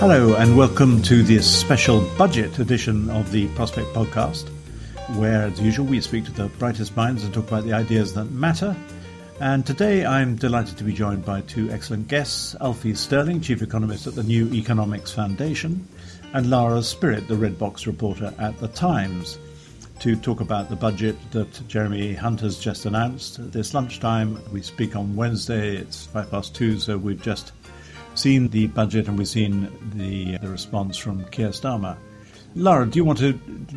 Hello, and welcome to this special budget edition of the Prospect Podcast, where, as usual, we speak to the brightest minds and talk about the ideas that matter. And today I'm delighted to be joined by two excellent guests Alfie Stirling, Chief Economist at the New Economics Foundation, and Lara Spirit, the Red Box reporter at The Times, to talk about the budget that Jeremy Hunt has just announced. This lunchtime, we speak on Wednesday, it's five past two, so we've just seen the budget and we've seen the, uh, the response from Keir Starmer. Lara, do you want to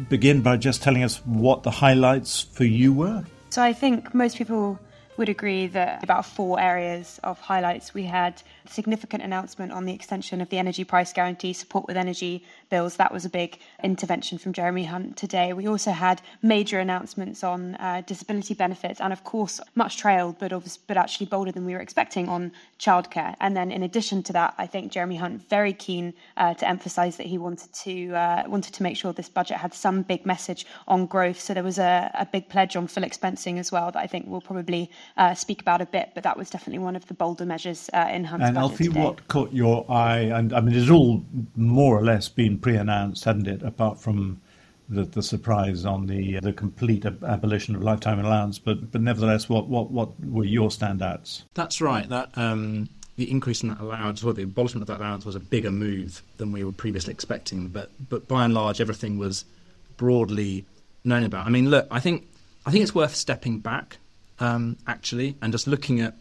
begin by just telling us what the highlights for you were? So I think most people would agree that about four areas of highlights. We had significant announcement on the extension of the energy price guarantee, support with energy bills. That was a big intervention from Jeremy Hunt today. We also had major announcements on uh, disability benefits, and of course, much trailed, but but actually bolder than we were expecting on childcare. And then, in addition to that, I think Jeremy Hunt very keen uh, to emphasise that he wanted to uh, wanted to make sure this budget had some big message on growth. So there was a, a big pledge on full expensing as well that I think we'll probably uh, speak about a bit. But that was definitely one of the bolder measures uh, in Hunt's and budget Alfie, today. what caught your eye? And I mean, it's all more or less been pre-announced, hadn't it? Apart from the, the surprise on the the complete ab- abolition of lifetime allowance, but but nevertheless, what what what were your standouts? That's right. That um, the increase in that allowance or the abolishment of that allowance was a bigger move than we were previously expecting. But but by and large, everything was broadly known about. I mean, look, I think I think it's worth stepping back um, actually and just looking at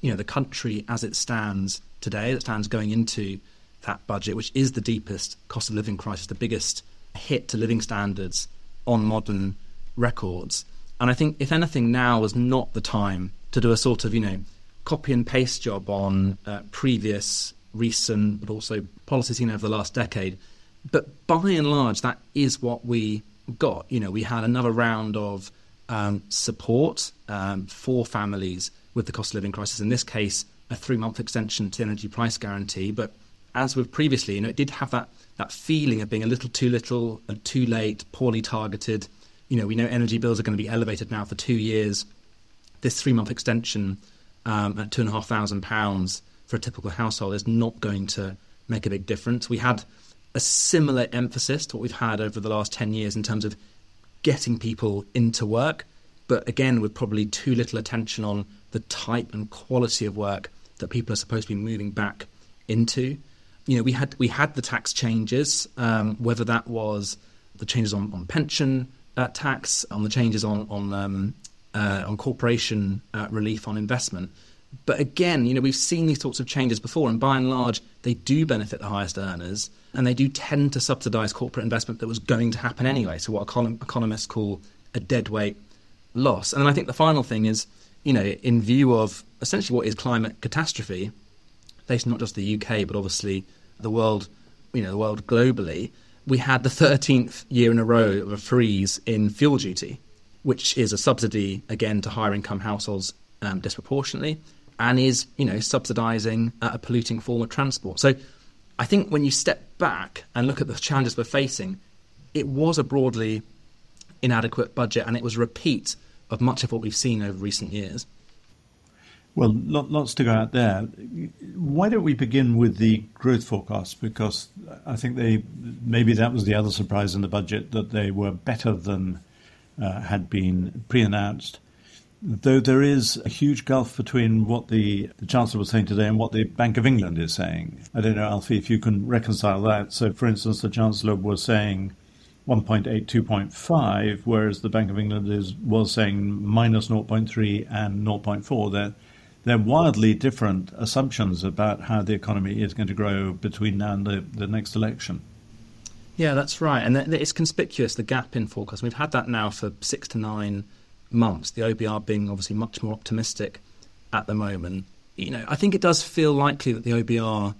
you know the country as it stands today, that stands going into that budget, which is the deepest cost of living crisis, the biggest hit to living standards on modern records. And I think, if anything, now is not the time to do a sort of, you know, copy and paste job on uh, previous, recent, but also policies seen over the last decade. But by and large, that is what we got. You know, we had another round of um, support um, for families with the cost of living crisis. In this case, a three-month extension to the energy price guarantee. But as with previously, you know, it did have that that feeling of being a little too little and too late, poorly targeted. You know, we know energy bills are going to be elevated now for two years. This three-month extension um, at two and a half thousand pounds for a typical household is not going to make a big difference. We had a similar emphasis to what we've had over the last 10 years in terms of getting people into work, but again, with probably too little attention on the type and quality of work that people are supposed to be moving back into. You know, we had we had the tax changes, um, whether that was the changes on, on pension uh, tax, on the changes on on um, uh, on corporation uh, relief on investment. But again, you know, we've seen these sorts of changes before, and by and large, they do benefit the highest earners, and they do tend to subsidise corporate investment that was going to happen anyway. So, what econ- economists call a deadweight loss. And then I think the final thing is, you know, in view of essentially what is climate catastrophe, facing not just the UK but obviously the world, you know, the world globally, we had the 13th year in a row of a freeze in fuel duty, which is a subsidy again to higher income households um, disproportionately, and is you know subsidising a polluting form of transport. So, I think when you step back and look at the challenges we're facing, it was a broadly inadequate budget, and it was a repeat of much of what we've seen over recent years. Well, lots to go out there. Why don't we begin with the growth forecast? Because I think they maybe that was the other surprise in the budget that they were better than uh, had been pre-announced. Though there is a huge gulf between what the, the Chancellor was saying today and what the Bank of England is saying. I don't know, Alfie, if you can reconcile that. So, for instance, the Chancellor was saying 1.8, 2.5, whereas the Bank of England is was saying minus 0.3 and 0.4. They're, they're wildly different assumptions about how the economy is going to grow between now and the, the next election. Yeah, that's right. And it's conspicuous, the gap in forecast. We've had that now for six to nine months, the OBR being obviously much more optimistic at the moment. You know, I think it does feel likely that the OBR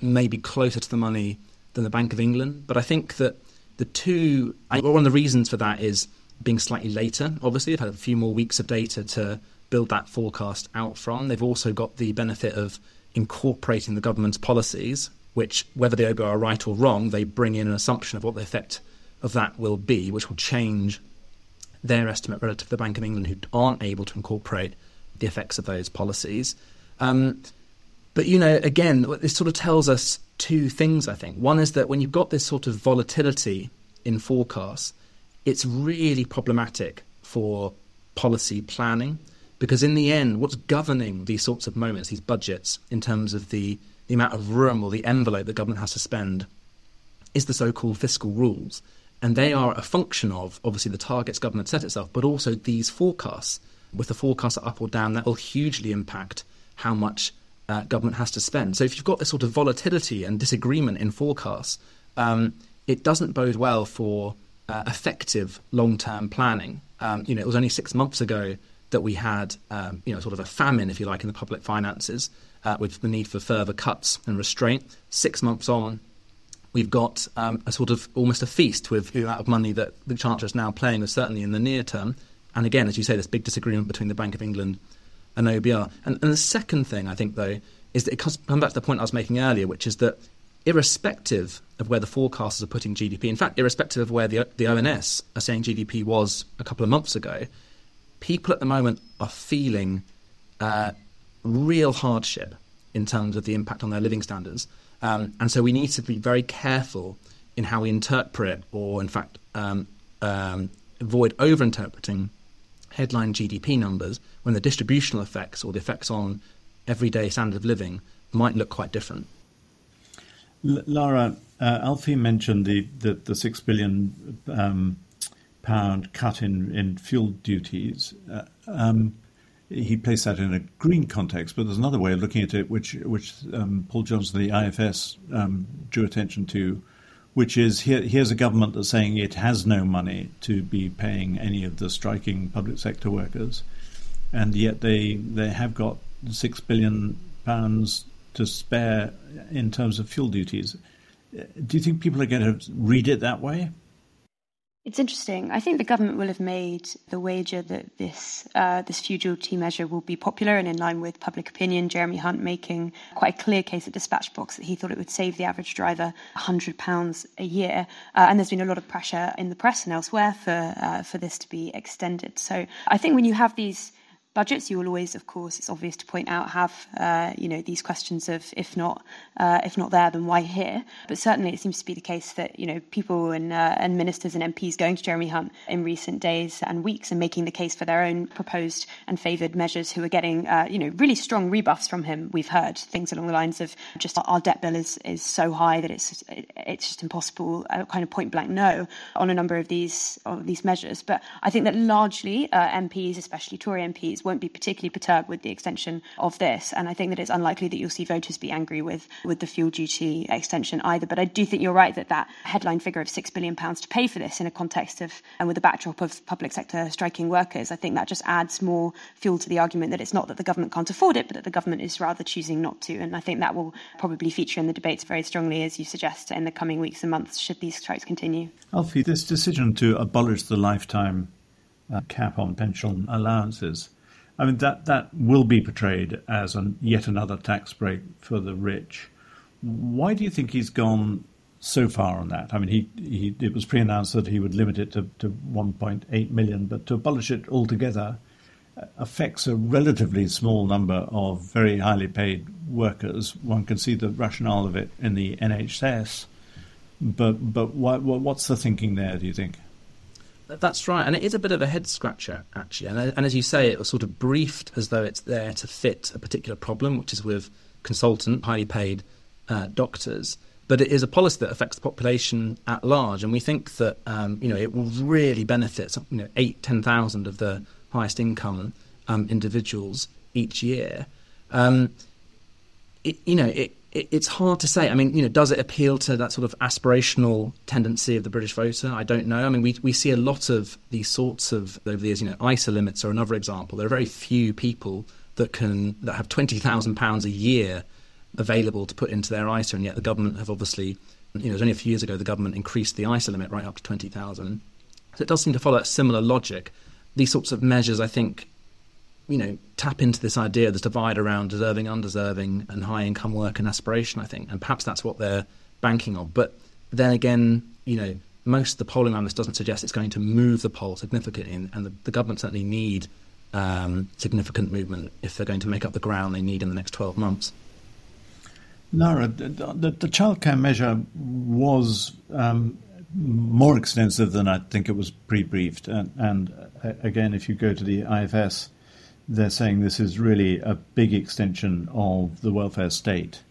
may be closer to the money than the Bank of England, but I think that the two, one of the reasons for that is being slightly later. Obviously, they've had a few more weeks of data to build that forecast out from. They've also got the benefit of incorporating the government's policies, which, whether the OBR are right or wrong, they bring in an assumption of what the effect of that will be, which will change their estimate relative to the Bank of England, who aren't able to incorporate the effects of those policies. Um, but, you know, again, this sort of tells us two things, I think. One is that when you've got this sort of volatility in forecasts, it's really problematic for policy planning because, in the end, what's governing these sorts of moments, these budgets, in terms of the, the amount of room or the envelope that government has to spend, is the so called fiscal rules. And they are a function of, obviously, the targets government set itself, but also these forecasts. With the forecast up or down, that will hugely impact how much uh, government has to spend. So if you've got this sort of volatility and disagreement in forecasts, um, it doesn't bode well for uh, effective long-term planning. Um, you know, it was only six months ago that we had, um, you know, sort of a famine, if you like, in the public finances, uh, with the need for further cuts and restraint. Six months on, we've got um, a sort of almost a feast with the amount of money that the Chancellor is now playing, certainly in the near term. And again, as you say, this big disagreement between the Bank of England and OBR. And, and the second thing, I think, though, is that it comes, comes back to the point I was making earlier, which is that irrespective of where the forecasters are putting GDP, in fact, irrespective of where the, the ONS are saying GDP was a couple of months ago, people at the moment are feeling uh, real hardship in terms of the impact on their living standards. Um, and so we need to be very careful in how we interpret, or in fact, um, um, avoid over interpreting headline GDP numbers when the distributional effects or the effects on everyday standard of living might look quite different. L- Lara, uh, Alfie mentioned the, the, the six billion um, pound cut in, in fuel duties. Uh, um, he placed that in a green context, but there's another way of looking at it, which which um, Paul Johnson, the IFS, um, drew attention to, which is here, here's a government that's saying it has no money to be paying any of the striking public sector workers, and yet they they have got six billion pounds to spare in terms of fuel duties. Do you think people are going to read it that way? It's interesting. I think the government will have made the wager that this uh, this duty measure will be popular and in line with public opinion. Jeremy Hunt making quite a clear case at Dispatch Box that he thought it would save the average driver £100 a year. Uh, and there's been a lot of pressure in the press and elsewhere for uh, for this to be extended. So I think when you have these budgets, you will always, of course, it's obvious to point out, have uh, you know these questions of if not uh, if not there, then why here? But certainly, it seems to be the case that you know people and uh, and ministers and MPs going to Jeremy Hunt in recent days and weeks and making the case for their own proposed and favoured measures, who are getting uh, you know really strong rebuffs from him. We've heard things along the lines of just our debt bill is is so high that it's it's just impossible, kind of point blank no on a number of these of these measures. But I think that largely uh, MPs, especially Tory MPs won't be particularly perturbed with the extension of this. And I think that it's unlikely that you'll see voters be angry with, with the fuel duty extension either. But I do think you're right that that headline figure of £6 billion to pay for this in a context of, and with the backdrop of public sector striking workers, I think that just adds more fuel to the argument that it's not that the government can't afford it, but that the government is rather choosing not to. And I think that will probably feature in the debates very strongly, as you suggest, in the coming weeks and months, should these strikes continue. Alfie, this decision to abolish the lifetime uh, cap on pension allowances I mean, that, that will be portrayed as an, yet another tax break for the rich. Why do you think he's gone so far on that? I mean, he, he it was pre announced that he would limit it to, to 1.8 million, but to abolish it altogether, uh, affects a relatively small number of very highly paid workers. One can see the rationale of it in the NHS, but but what, what's the thinking there? Do you think? That's right, and it is a bit of a head scratcher actually. And, and as you say, it was sort of briefed as though it's there to fit a particular problem, which is with consultant, highly paid uh, doctors. But it is a policy that affects the population at large, and we think that um, you know it will really benefit you know eight, ten thousand of the highest income um, individuals each year. Um, it, you know, it, it's hard to say. I mean, you know, does it appeal to that sort of aspirational tendency of the British voter? I don't know. I mean, we we see a lot of these sorts of over the years. You know, ISA limits are another example. There are very few people that can that have twenty thousand pounds a year available to put into their ISA, and yet the government have obviously, you know, it was only a few years ago the government increased the ISA limit right up to twenty thousand. So it does seem to follow a similar logic these sorts of measures, I think, you know, tap into this idea, this divide around deserving, undeserving, and high income work and aspiration, I think. And perhaps that's what they're banking on. But then again, you know, most of the polling around this doesn't suggest it's going to move the poll significantly. And, the, the, government certainly need um, significant movement if they're going to make up the ground they need in the next 12 months. Lara, the, the, the childcare measure was um, more extensive than I think it was pre-briefed. And, and uh, again, if you go to the IFS, they're saying this is really a big extension of the welfare state.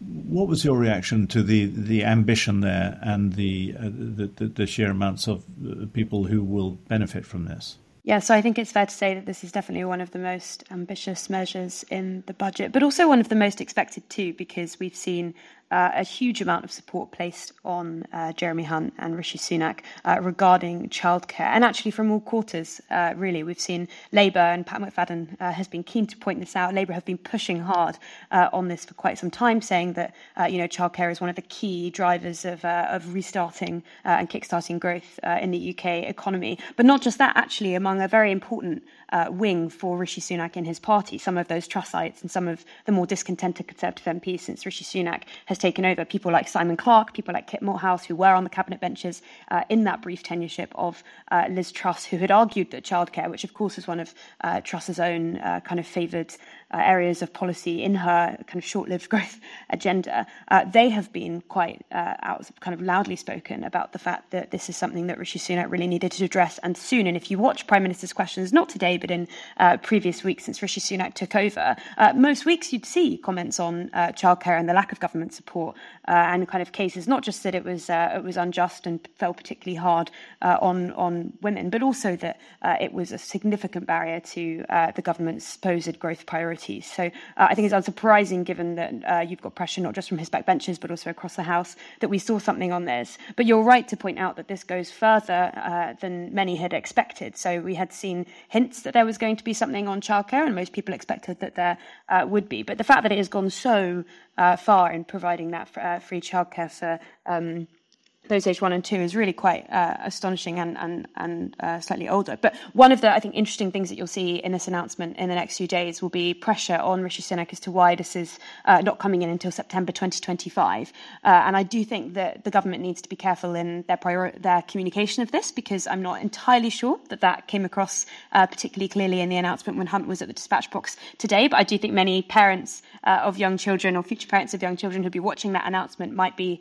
What was your reaction to the, the ambition there and the, uh, the, the, the sheer amounts of uh, people who will benefit from this? Yeah, so I think it's fair to say that this is definitely one of the most ambitious measures in the budget, but also one of the most expected too, because we've seen uh, a huge amount of support placed on uh, Jeremy Hunt and Rishi Sunak uh, regarding childcare, and actually from all quarters, uh, really. We've seen Labour, and Pat McFadden uh, has been keen to point this out. Labour have been pushing hard on this for quite some time, saying that you know childcare is one of the key drivers of, of restarting and kickstarting growth in the UK economy. But not just that, actually, among a very important wing for Rishi Sunak in his party, some of those Trussites and some of the more discontented Conservative MPs since Rishi Sunak has taken over. People like Simon Clarke, people like Kit Malthouse, who were on the cabinet benches uh, in that brief tenureship of uh, Liz Truss, who had argued that childcare, which of course is one of uh, Truss's own uh, kind of favoured uh, areas of policy in her kind of short-lived growth agenda, uh, they have been quite out, kind of loudly spoken about the fact that this is something that Rishi Sunak really needed to address and soon. And if you watch Prime Minister's questions, not today, but in previous weeks since Rishi Sunak took over, most weeks you'd see comments on childcare and the lack of government support uh, and kind of cases, not just that it was uh, it was unjust and fell particularly hard uh, on on women, but also that uh, it was a significant barrier to uh, the government's supposed growth priorities. So I think it's unsurprising, given that you've got pressure not just from his backbenchers but also across the House, that we saw something on this. But you're right to point out that this goes further than many had expected. So we had seen hints that there was going to be something on childcare, and most people expected that there would be. But the fact that it has gone so uh, far in providing that uh, free childcare for um, those age one and two is really quite uh, astonishing and and and uh, slightly older. But one of the I think interesting things that you'll see in this announcement in the next few days will be pressure on Rishi Sunak as to why this is uh, not coming in until September 2025. Uh, and I do think that the government needs to be careful in their their communication of this because I'm not entirely sure that that came across uh, particularly clearly in the announcement when Hunt was at the dispatch box today. But I do think many parents uh, of young children or future parents of young children who'll be watching that announcement might be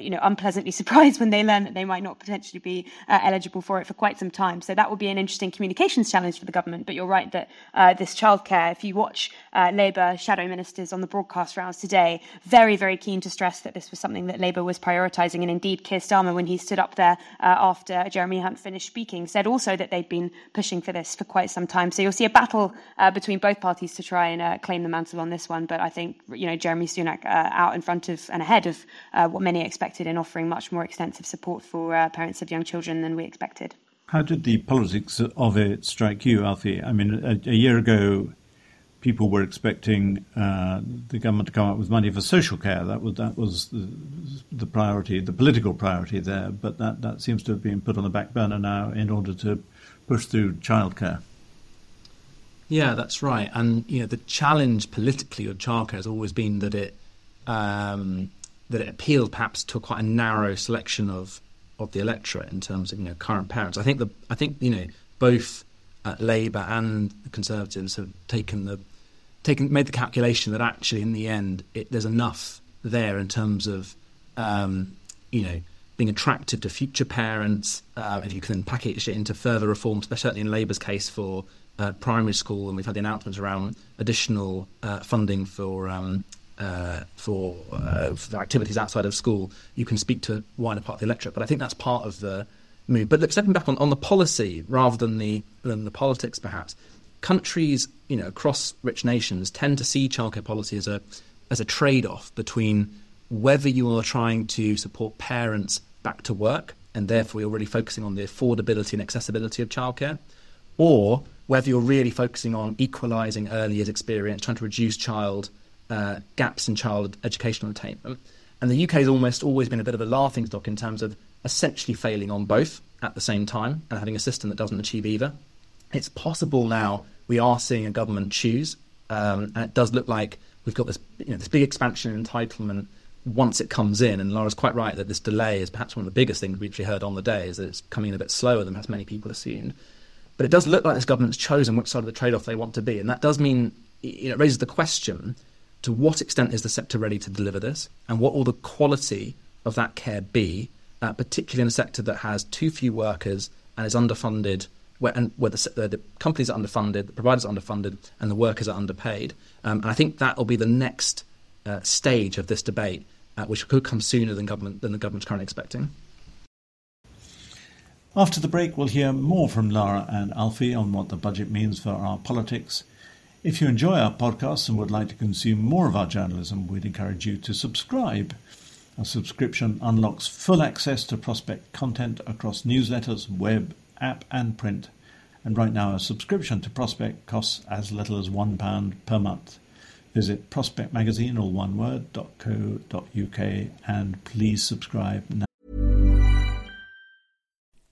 you know unpleasantly surprised when they learn that they might not potentially be uh, eligible for it for quite some time. So that will be an interesting communications challenge for the government. But you're right that uh, this childcare, if you watch uh, Labour shadow ministers on the broadcast rounds today, very, very keen to stress that this was something that Labour was prioritising. And indeed, Keir Starmer, when he stood up there uh, after Jeremy Hunt finished speaking, said also that they'd been pushing for this for quite some time. So you'll see a battle uh, between both parties to try and uh, claim the mantle on this one. But I think you know Jeremy Sunak out in front of and ahead of what many expected in offering much more extensive support for uh, parents of young children than we expected. How did the politics of it strike you, Alfie? I mean, a, a year ago, people were expecting uh, the government to come up with money for social care. That was that was the, the, priority, the political priority there. But that, that seems to have been put on the back burner now in order to push through childcare. Yeah, that's right. And you know, the challenge politically of childcare has always been that it um, that it appealed perhaps to quite a narrow selection of of the electorate in terms of you know current parents. I think the I think you know both uh, Labour and the Conservatives have taken the taken made the calculation that actually in the end it, there's enough there in terms of um, you know being attractive to future parents. Uh, if you can package it into further reforms, certainly in Labour's case for uh, primary school, and we've had the announcements around additional uh, funding for. Um, uh, for, uh, for activities outside of school, you can speak to wider part of the electorate. But I think that's part of the move. But look, stepping back on, on the policy rather than the than the politics, perhaps countries, you know, across rich nations tend to see childcare policy as a as a trade off between whether you are trying to support parents back to work and therefore you're really focusing on the affordability and accessibility of childcare, or whether you're really focusing on equalising early years experience, trying to reduce child uh, gaps in child educational attainment. And the UK has almost always been a bit of a laughing stock in terms of essentially failing on both at the same time and having a system that doesn't achieve either. It's possible now we are seeing a government choose, um, and it does look like we've got this, you know, this big expansion in entitlement once it comes in. And Lara's quite right that this delay is perhaps one of the biggest things we actually heard on the day, is that it's coming in a bit slower than perhaps many people assumed. But it does look like this government's chosen which side of the trade-off they want to be, and that does mean you know, it raises the question: to what extent is the sector ready to deliver this, and what will the quality of that care be, uh, particularly in a sector that has too few workers and is underfunded, where, and where the, the, the, companies are underfunded, the providers are underfunded, and the workers are underpaid. Um, and I think that will be the next uh, stage of this debate, uh, which could come sooner than government than the government's currently expecting. After the break, we'll hear more from Lara and Alfie on what the budget means for our politics. If you enjoy our podcasts and would like to consume more of our journalism, we'd encourage you to subscribe. A subscription unlocks full access to Prospect content across newsletters, web, app, and print. And right now, a subscription to Prospect costs as little as £1 per month. Visit Prospect Magazine, all one word, .co.uk, and please subscribe now.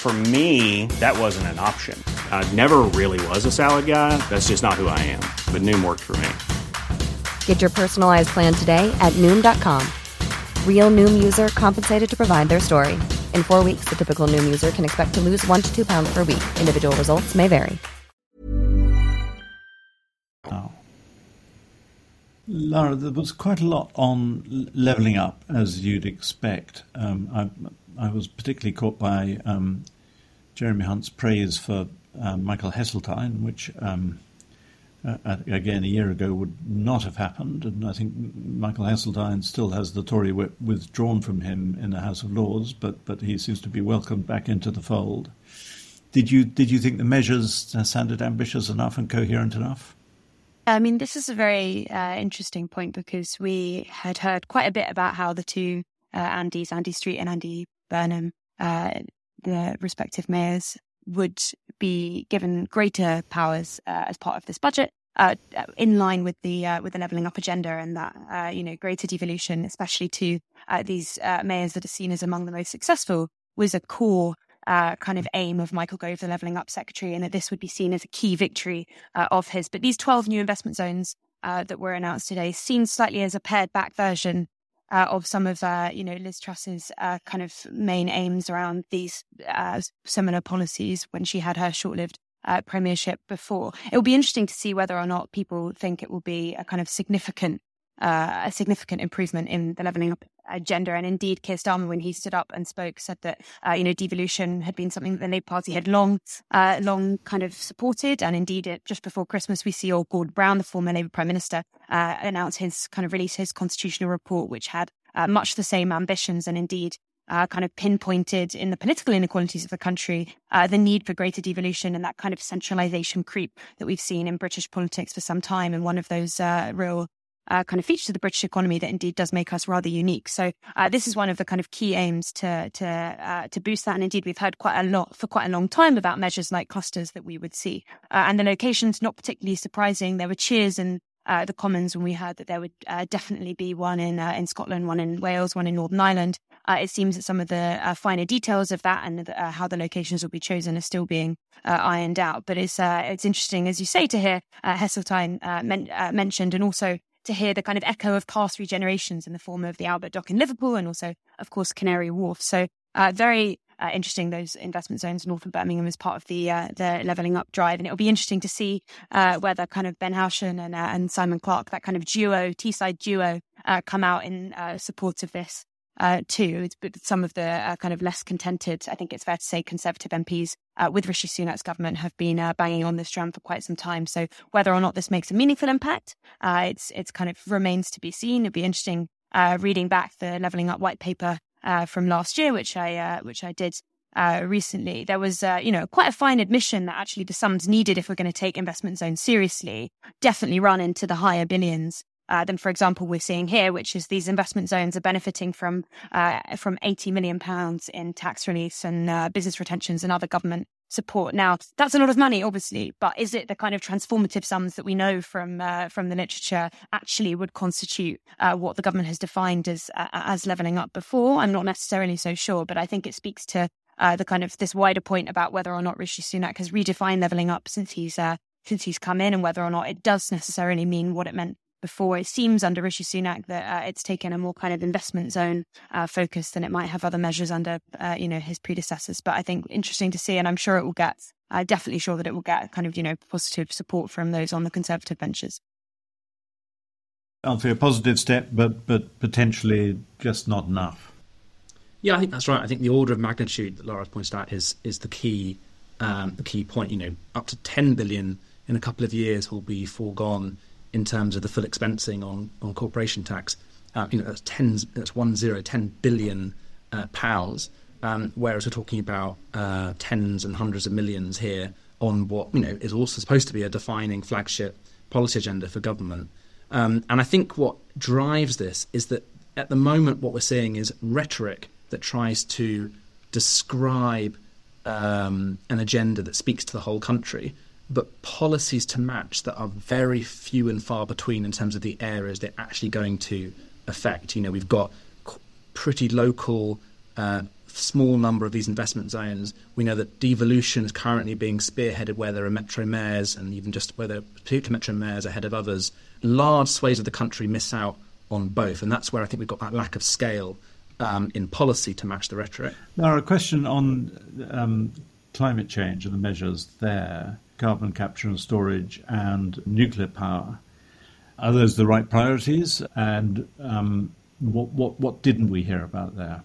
For me, that wasn't an option. I never really was a salad guy. That's just not who I am. But Noom worked for me. Get your personalized plan today at Noom.com. Real Noom user compensated to provide their story. In four weeks, the typical Noom user can expect to lose one to two pounds per week. Individual results may vary. Now, Lara, there was quite a lot on levelling up, as you'd expect. Um, I, I was particularly caught by um, Jeremy Hunt's praise for um, Michael Heseltine, which um, uh, again a year ago would not have happened. And I think Michael Heseltine still has the Tory whip withdrawn from him in the House of Lords, but but he seems to be welcomed back into the fold. Did you did you think the measures sounded ambitious enough and coherent enough? I mean, this is a very uh, interesting point because we had heard quite a bit about how the two uh, Andys, Andy Street and Andy Burnham, uh, the respective mayors, would be given greater powers uh, as part of this budget. uh, in line with the uh, with the levelling up agenda and that uh, you know greater devolution, especially to uh, these uh, mayors that are seen as among the most successful, was a core uh, kind of aim of Michael Gove, the levelling up secretary, and that this would be seen as a key victory uh, of his. But these 12 new investment zones uh, that were announced today seem slightly as a pared back version uh, of some of uh, you know Liz Truss's uh, kind of main aims around these similar policies when she had her short-lived premiership before. It will be interesting to see whether or not people think it will be a kind of significant uh, a significant improvement in the levelling up agenda. And indeed, Keir Starmer, when he stood up and spoke, said that uh, you know devolution had been something that the Labour Party had long, uh, long kind of supported. And indeed, it, just before Christmas, we see old Gordon Brown, the former Labour Prime Minister, uh, announce his kind of release his constitutional report, which had uh, much the same ambitions and indeed. Uh, kind of pinpointed in the political inequalities of the country, uh, the need for greater devolution and that kind of centralisation creep that we've seen in British politics for some time. And one of those real uh, kind of features of the British economy that indeed does make us rather unique. So uh, this is one of the kind of key aims to to uh, to boost that. And indeed, we've heard quite a lot for quite a long time about measures like clusters that we would see. Uh, and the locations not particularly surprising. There were cheers in uh, the Commons when we heard that there would uh, definitely be one in in Scotland, one in Wales, one in Northern Ireland. it seems that some of the finer details of that and how the locations will be chosen are still being ironed out. But it's it's interesting, as you say, to hear Heseltine men- mentioned, and also to hear the kind of echo of past regenerations in the form of the Albert Dock in Liverpool and also, of course, Canary Wharf. So uh, very uh, interesting those investment zones north of Birmingham as part of the uh, the levelling up drive, and it'll be interesting to see uh, whether kind of Ben Houchen and uh, and Simon Clarke, that kind of duo, Teesside duo, uh, come out in support of this uh, too. But some of the uh, kind of less contented, I think it's fair to say, Conservative MPs uh, with Rishi Sunak's government have been uh, banging on this drum for quite some time. So whether or not this makes a meaningful impact, uh, it's it's kind of remains to be seen. It'd be interesting uh, reading back the levelling up white paper from last year, which I which I did. recently, there was, you know, quite a fine admission that actually the sums needed if we're going to take investment zones seriously definitely run into the higher billions uh, than, for example, we're seeing here, which is these investment zones are benefiting from uh, from 80 million pounds in tax release and uh, business retentions and other government support. Now, that's a lot of money, obviously, but is it the kind of transformative sums that we know from uh, from the literature actually would constitute uh, what the government has defined as as levelling up before? I'm not necessarily so sure, but I think it speaks to the kind of this wider point about whether or not Rishi Sunak has redefined levelling up since he's since he's come in, and whether or not it does necessarily mean what it meant before. It seems under Rishi Sunak that uh, it's taken a more kind of investment zone uh, focus than it might have other measures under, uh, you know, his predecessors. But I think interesting to see, and I'm sure it will get. I'm definitely sure that it will get kind of, you know, positive support from those on the Conservative benches. Alfie, a positive step, but but potentially just not enough. Yeah, I think that's right. I think the order of magnitude that Lara pointed out is is the key um, the key point. You know, up to 10 billion in a couple of years will be foregone in terms of the full expensing on, on corporation tax. Uh, you know, that's tens, that's one zero, 10 billion uh, pounds. Um, whereas we're talking about uh, tens and hundreds of millions here on what you know is also supposed to be a defining flagship policy agenda for government. Um, and I think what drives this is that at the moment what we're seeing is rhetoric that tries to describe um, an agenda that speaks to the whole country, but policies to match that are very few and far between in terms of the areas they're actually going to affect. You know, we've got pretty local, uh, small number of these investment zones. We know that devolution is currently being spearheaded where there are metro mayors, and even just where there are particular metro mayors ahead of others. Large swathes of the country miss out on both, and that's where I think we've got that lack of scale um, in policy to match the rhetoric. Now, a question on um, climate change and the measures there carbon capture and storage, and nuclear power. Are those the right priorities? And um, what, what, what didn't we hear about there?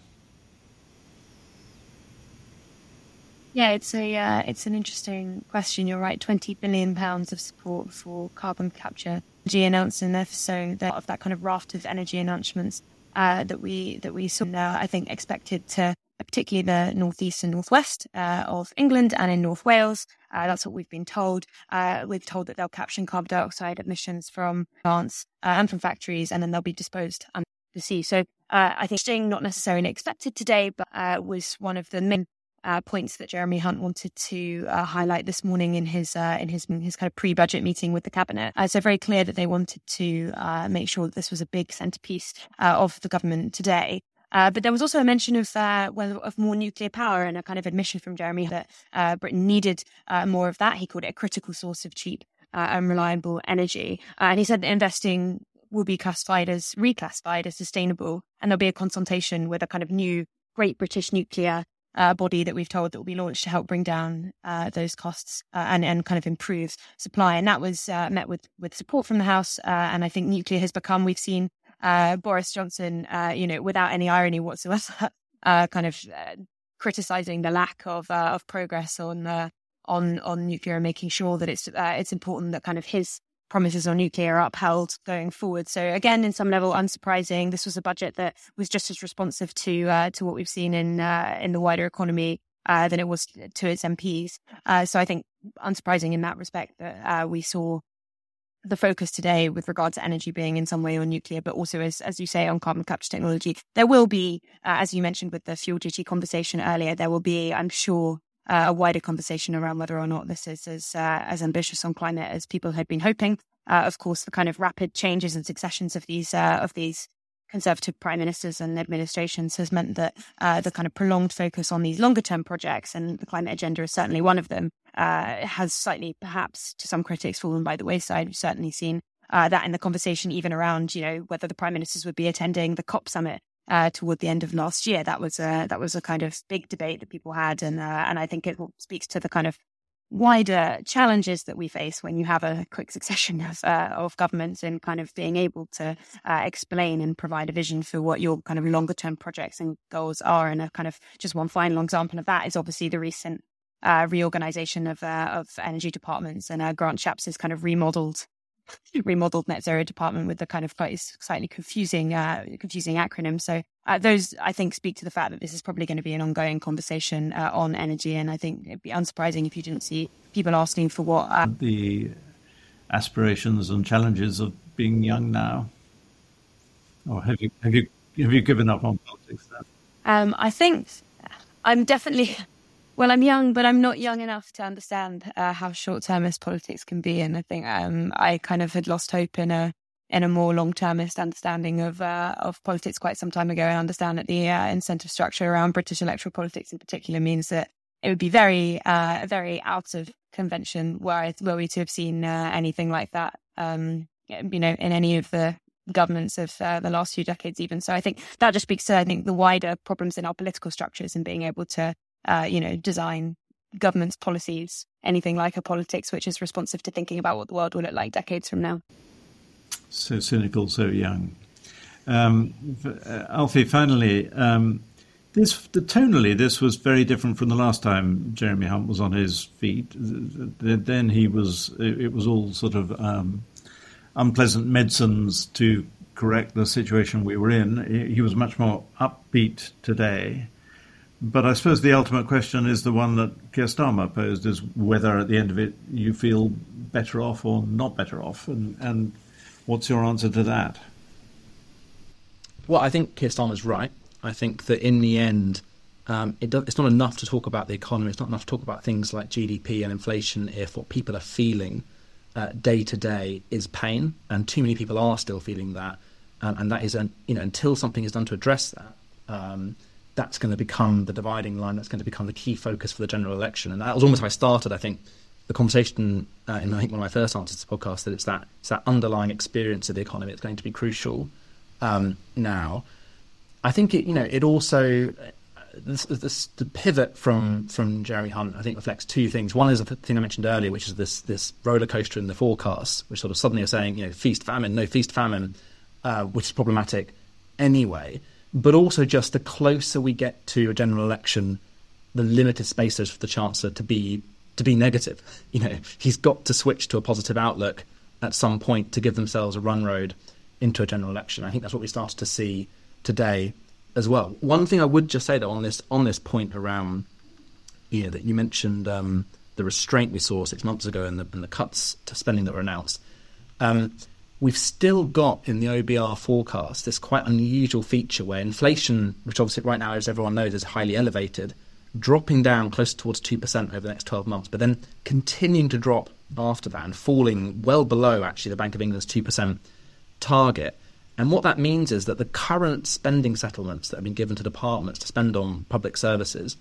Yeah, it's a uh, it's an interesting question. You're right. Twenty billion pounds of support for carbon capture. G announced in there, so that of that kind of raft of energy announcements uh, that we that we saw. Uh, I think expected to particularly the northeast and northwest uh, of England and in North Wales. Uh, that's what we've been told. Uh, we've told that they'll capture carbon dioxide emissions from plants uh, and from factories, and then they'll be disposed under the sea. So uh, I think Sting, not necessarily expected today, but uh, was one of the main points that Jeremy Hunt wanted to highlight this morning in his in his his kind of pre-budget meeting with the cabinet. So very clear that they wanted to make sure that this was a big centerpiece of the government today. But there was also a mention of well, of more nuclear power and a kind of admission from Jeremy that Britain needed more of that. He called it a critical source of cheap and reliable energy, and he said that investing will be classified as reclassified as sustainable, and there'll be a consultation with a kind of new Great British Nuclear uh, body that we've told that will be launched to help bring down uh, those costs uh, and and kind of improve supply. And that was uh, met with with support from the House. Uh, and I think nuclear has become. We've seen uh, Boris Johnson, you know, without any irony whatsoever, kind of criticizing the lack of of progress on on on nuclear and making sure that it's it's important that kind of his promises on nuclear are upheld going forward. So again, in some level, unsurprising. This was a budget that was just as responsive to uh, to what we've seen in uh, in the wider economy uh, than it was to its MPs. Uh, so I think unsurprising in that respect that uh, we saw the focus today with regard to energy being in some way on nuclear, but also as as you say on carbon capture technology. There will be, uh, as you mentioned with the fuel duty conversation earlier, there will be, I'm sure, uh, a wider conversation around whether or not this is as uh, as ambitious on climate as people had been hoping. Uh, of course, the kind of rapid changes and successions of these uh, of these conservative prime ministers and administrations has meant that uh, the kind of prolonged focus on these longer term projects and the climate agenda is certainly one of them uh, has slightly, perhaps to some critics, fallen by the wayside. We've certainly seen that in the conversation, even around you know whether the prime ministers would be attending the COP summit uh, toward the end of last year. That was a that was a kind of big debate that people had, and uh, and I think it speaks to the kind of wider challenges that we face when you have a quick succession of uh, of governments and kind of being able to uh, explain and provide a vision for what your kind of longer term projects and goals are. And a kind of just one final example of that is obviously the recent. Uh, reorganization of uh, of energy departments and uh, Grant Shapps has kind of remodeled remodeled net zero department with the kind of quite slightly confusing uh, confusing acronym. So uh, those I think speak to the fact that this is probably going to be an ongoing conversation uh, on energy, and I think it'd be unsurprising if you didn't see people asking for what uh, the aspirations and challenges of being young now, or have you have you have you given up on politics? Um, I think I'm definitely well, I'm young, but I'm not young enough to understand uh, how short-termist politics can be, and I think um, I kind of had lost hope in a in a more long-termist understanding of uh, of politics quite some time ago. I understand that the uh, incentive structure around British electoral politics, in particular, means that it would be very, uh, very out of convention were were we to have seen uh, anything like that, um, you know, in any of the governments of uh, the last few decades, even. So I think that just speaks to I think the wider problems in our political structures and being able to uh, you know, design government's policies anything like a politics which is responsive to thinking about what the world will look like decades from now. So cynical, so young. Um, uh, Alfie, finally, um, this the, tonally this was very different from the last time Jeremy Hunt was on his feet. Then he was it was all sort of um, unpleasant medicines to correct the situation we were in. He was much more upbeat today. But I suppose the ultimate question is the one that Keir Starmer posed: is whether at the end of it you feel better off or not better off, and, and what's your answer to that? Well, I think Keir Starmer's right. I think that in the end, um, it does, it's not enough to talk about the economy. It's not enough to talk about things like GDP and inflation if what people are feeling uh, day to day is pain, and too many people are still feeling that, um, and that is, an, you know, until something is done to address that. Um, that's going to become the dividing line. That's going to become the key focus for the general election. And that was almost how I started. I think the conversation uh, in I think one of my first answers to the podcast that it's that it's that underlying experience of the economy that's going to be crucial um, now. I think it you know it also uh, this, this, the pivot from from Jeremy Hunt I think reflects two things. One is the thing I mentioned earlier, which is this this roller coaster in the forecast, which sort of suddenly are saying you know feast famine, no feast famine, uh, which is problematic anyway but also just the closer we get to a general election, the limited space spaces for the chancellor to be to be negative. You know, he's got to switch to a positive outlook at some point to give themselves a run road into a general election. I think that's what we started to see today as well. One thing I would just say though on this on this point around yeah that you mentioned um, the restraint we saw six months ago and the, and the cuts to spending that were announced. Um, we've still got in the OBR forecast this quite unusual feature where inflation, which obviously right now, as everyone knows, is highly elevated, dropping down close towards 2% over the next 12 months, but then continuing to drop after that and falling well below actually the Bank of England's 2% target. And what that means is that the current spending settlements that have been given to departments to spend on public services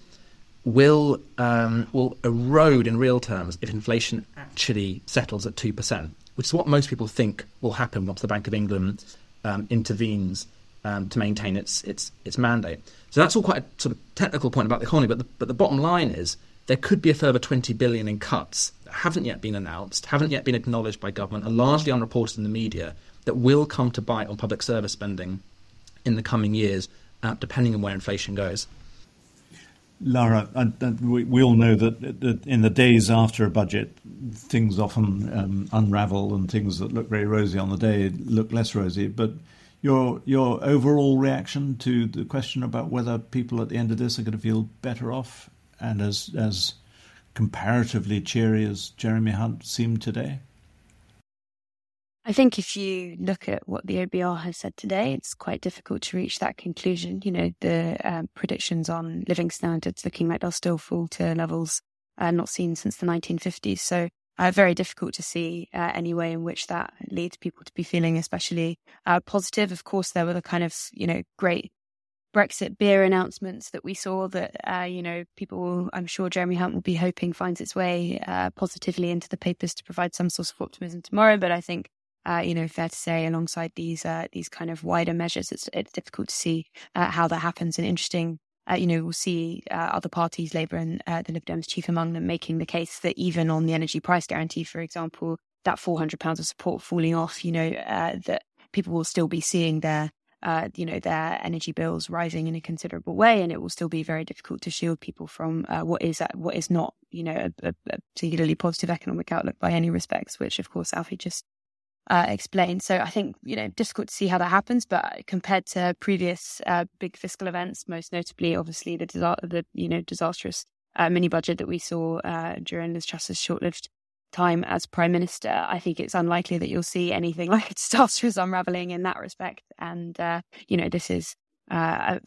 will um, will erode in real terms if inflation actually settles at two percent, which is what most people think will happen once the Bank of England um, intervenes um, to maintain its its its mandate. So that's all quite a sort of technical point about the economy, but the, but the bottom line is there could be a further 20 billion in cuts that haven't yet been announced, haven't yet been acknowledged by government, are largely unreported in the media that will come to bite on public service spending in the coming years, uh, depending on where inflation goes. Lara, we, we, all know that, that, in the days after a budget, things often um, unravel and things that look very rosy on the day look less rosy. But your your overall reaction to the question about whether people at the end of this are going to feel better off and as as comparatively cheery as Jeremy Hunt seemed today? I think if you look at what the OBR has said today, it's quite difficult to reach that conclusion. You know, the um, predictions on living standards looking like they'll still fall to levels uh, not seen since the 1950s. So, uh, very difficult to see uh, any way in which that leads people to be feeling especially uh, positive. Of course, there were the kind of, you know, great Brexit beer announcements that we saw that, uh, you know, people, I'm sure Jeremy Hunt will be hoping finds its way uh, positively into the papers to provide some sort of optimism tomorrow. But I think uh, you know, fair to say, alongside these uh, these kind of wider measures, it's it's difficult to see uh, how that happens. And interesting, uh, you know, we'll see uh, other parties, Labour and uh, the Lib Dems chief among them, making the case that even on the energy price guarantee, for example, that four hundred pounds of support falling off, you know, that people will still be seeing their uh, you know, their energy bills rising in a considerable way, and it will still be very difficult to shield people from uh, what is what is not, you know, a, a, particularly positive economic outlook by any respects. Which, of course, Alfie just uh, explained. So I think you know difficult to see how that happens, but compared to previous uh, big fiscal events, most notably, obviously the the you know disastrous uh, mini budget that we saw uh, during Liz Truss's short-lived time as prime minister, I think it's unlikely that you'll see anything like a disastrous unraveling in that respect. And uh, you know this is. Uh,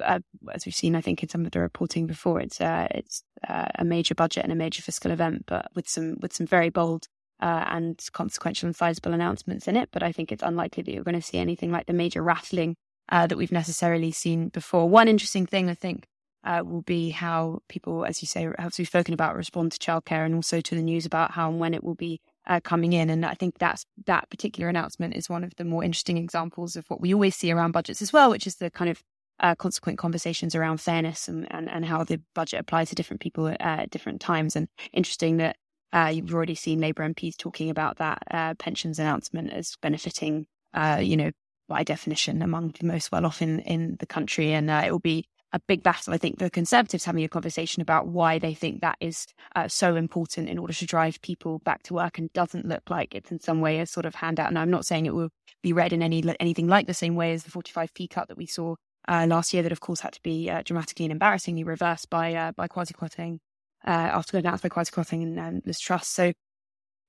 as we've seen, I think in some of the reporting before, it's it's a major budget and a major fiscal event, but with some with some very bold uh, and consequential and sizable announcements in it. But I think it's unlikely that you're going to see anything like the major rattling uh, that we've necessarily seen before. One interesting thing I think uh, will be how people, as you say, as we've spoken about, respond to childcare and also to the news about how and when it will be uh, coming in. And I think that's that particular announcement is one of the more interesting examples of what we always see around budgets as well, which is the kind of uh, consequent conversations around fairness and, and, and how the budget applies to different people at different times. And interesting that uh, you've already seen Labour MPs talking about that uh, pensions announcement as benefiting, uh, you know, by definition, among the most well off in, in the country. And uh, it will be a big battle, I think, for Conservatives having a conversation about why they think that is uh, so important in order to drive people back to work and doesn't look like it's in some way a sort of handout. And I'm not saying it will be read in any anything like the same way as the 45p cut that we saw uh, last year, that of course had to be dramatically and embarrassingly reversed by by Kwasi Kwarteng uh, after announced by Kwasi Kwarteng and um, Liz Truss. So,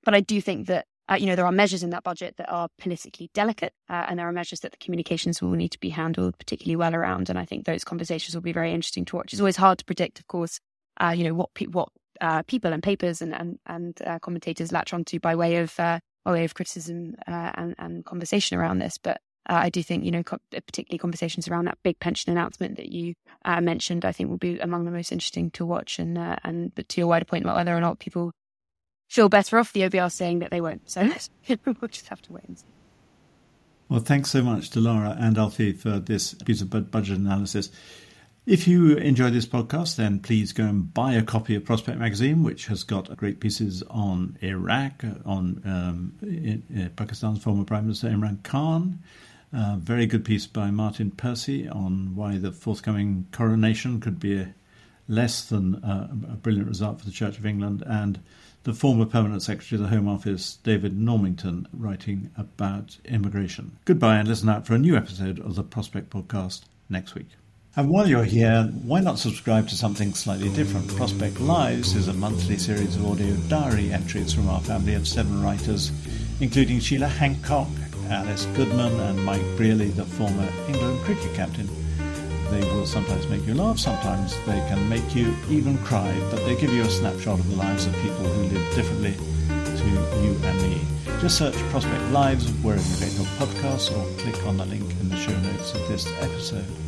but I do think that uh, you know there are measures in that budget that are politically delicate, uh, and there are measures that the communications will need to be handled particularly well around. And I think those conversations will be very interesting to watch. It's always hard to predict, of course, uh, you know what pe- what uh, people and papers and and, and uh, commentators latch onto by way of by way of criticism and, and conversation around this, but uh, I do think, you know, co- particularly conversations around that big pension announcement that you uh, mentioned, I think will be among the most interesting to watch. And uh, and but to your wider point about whether or not people feel better off, the OBR saying that they won't. So we'll just have to wait and see. Well, thanks so much to Lara and Alfie for this piece of budget analysis. If you enjoy this podcast, then please go and buy a copy of Prospect Magazine, which has got great pieces on Iraq, on um, in Pakistan's former Prime Minister Imran Khan, a very good piece by Martyn Percy on why the forthcoming coronation could be a, less than a, a brilliant result for the Church of England, and the former Permanent Secretary of the Home Office, David Normington, writing about immigration. Goodbye, and listen out for a new episode of the Prospect Podcast next week. And while you're here, why not subscribe to something slightly different? Prospect Lives is a monthly series of audio diary entries from our family of seven writers, including Sheila Hancock, Alice Goodman and Mike Brearley, the former England cricket captain. They will sometimes make you laugh, sometimes they can make you even cry, but they give you a snapshot of the lives of people who live differently to you and me. Just search Prospect Lives wherever you get your podcasts or click on the link in the show notes of this episode.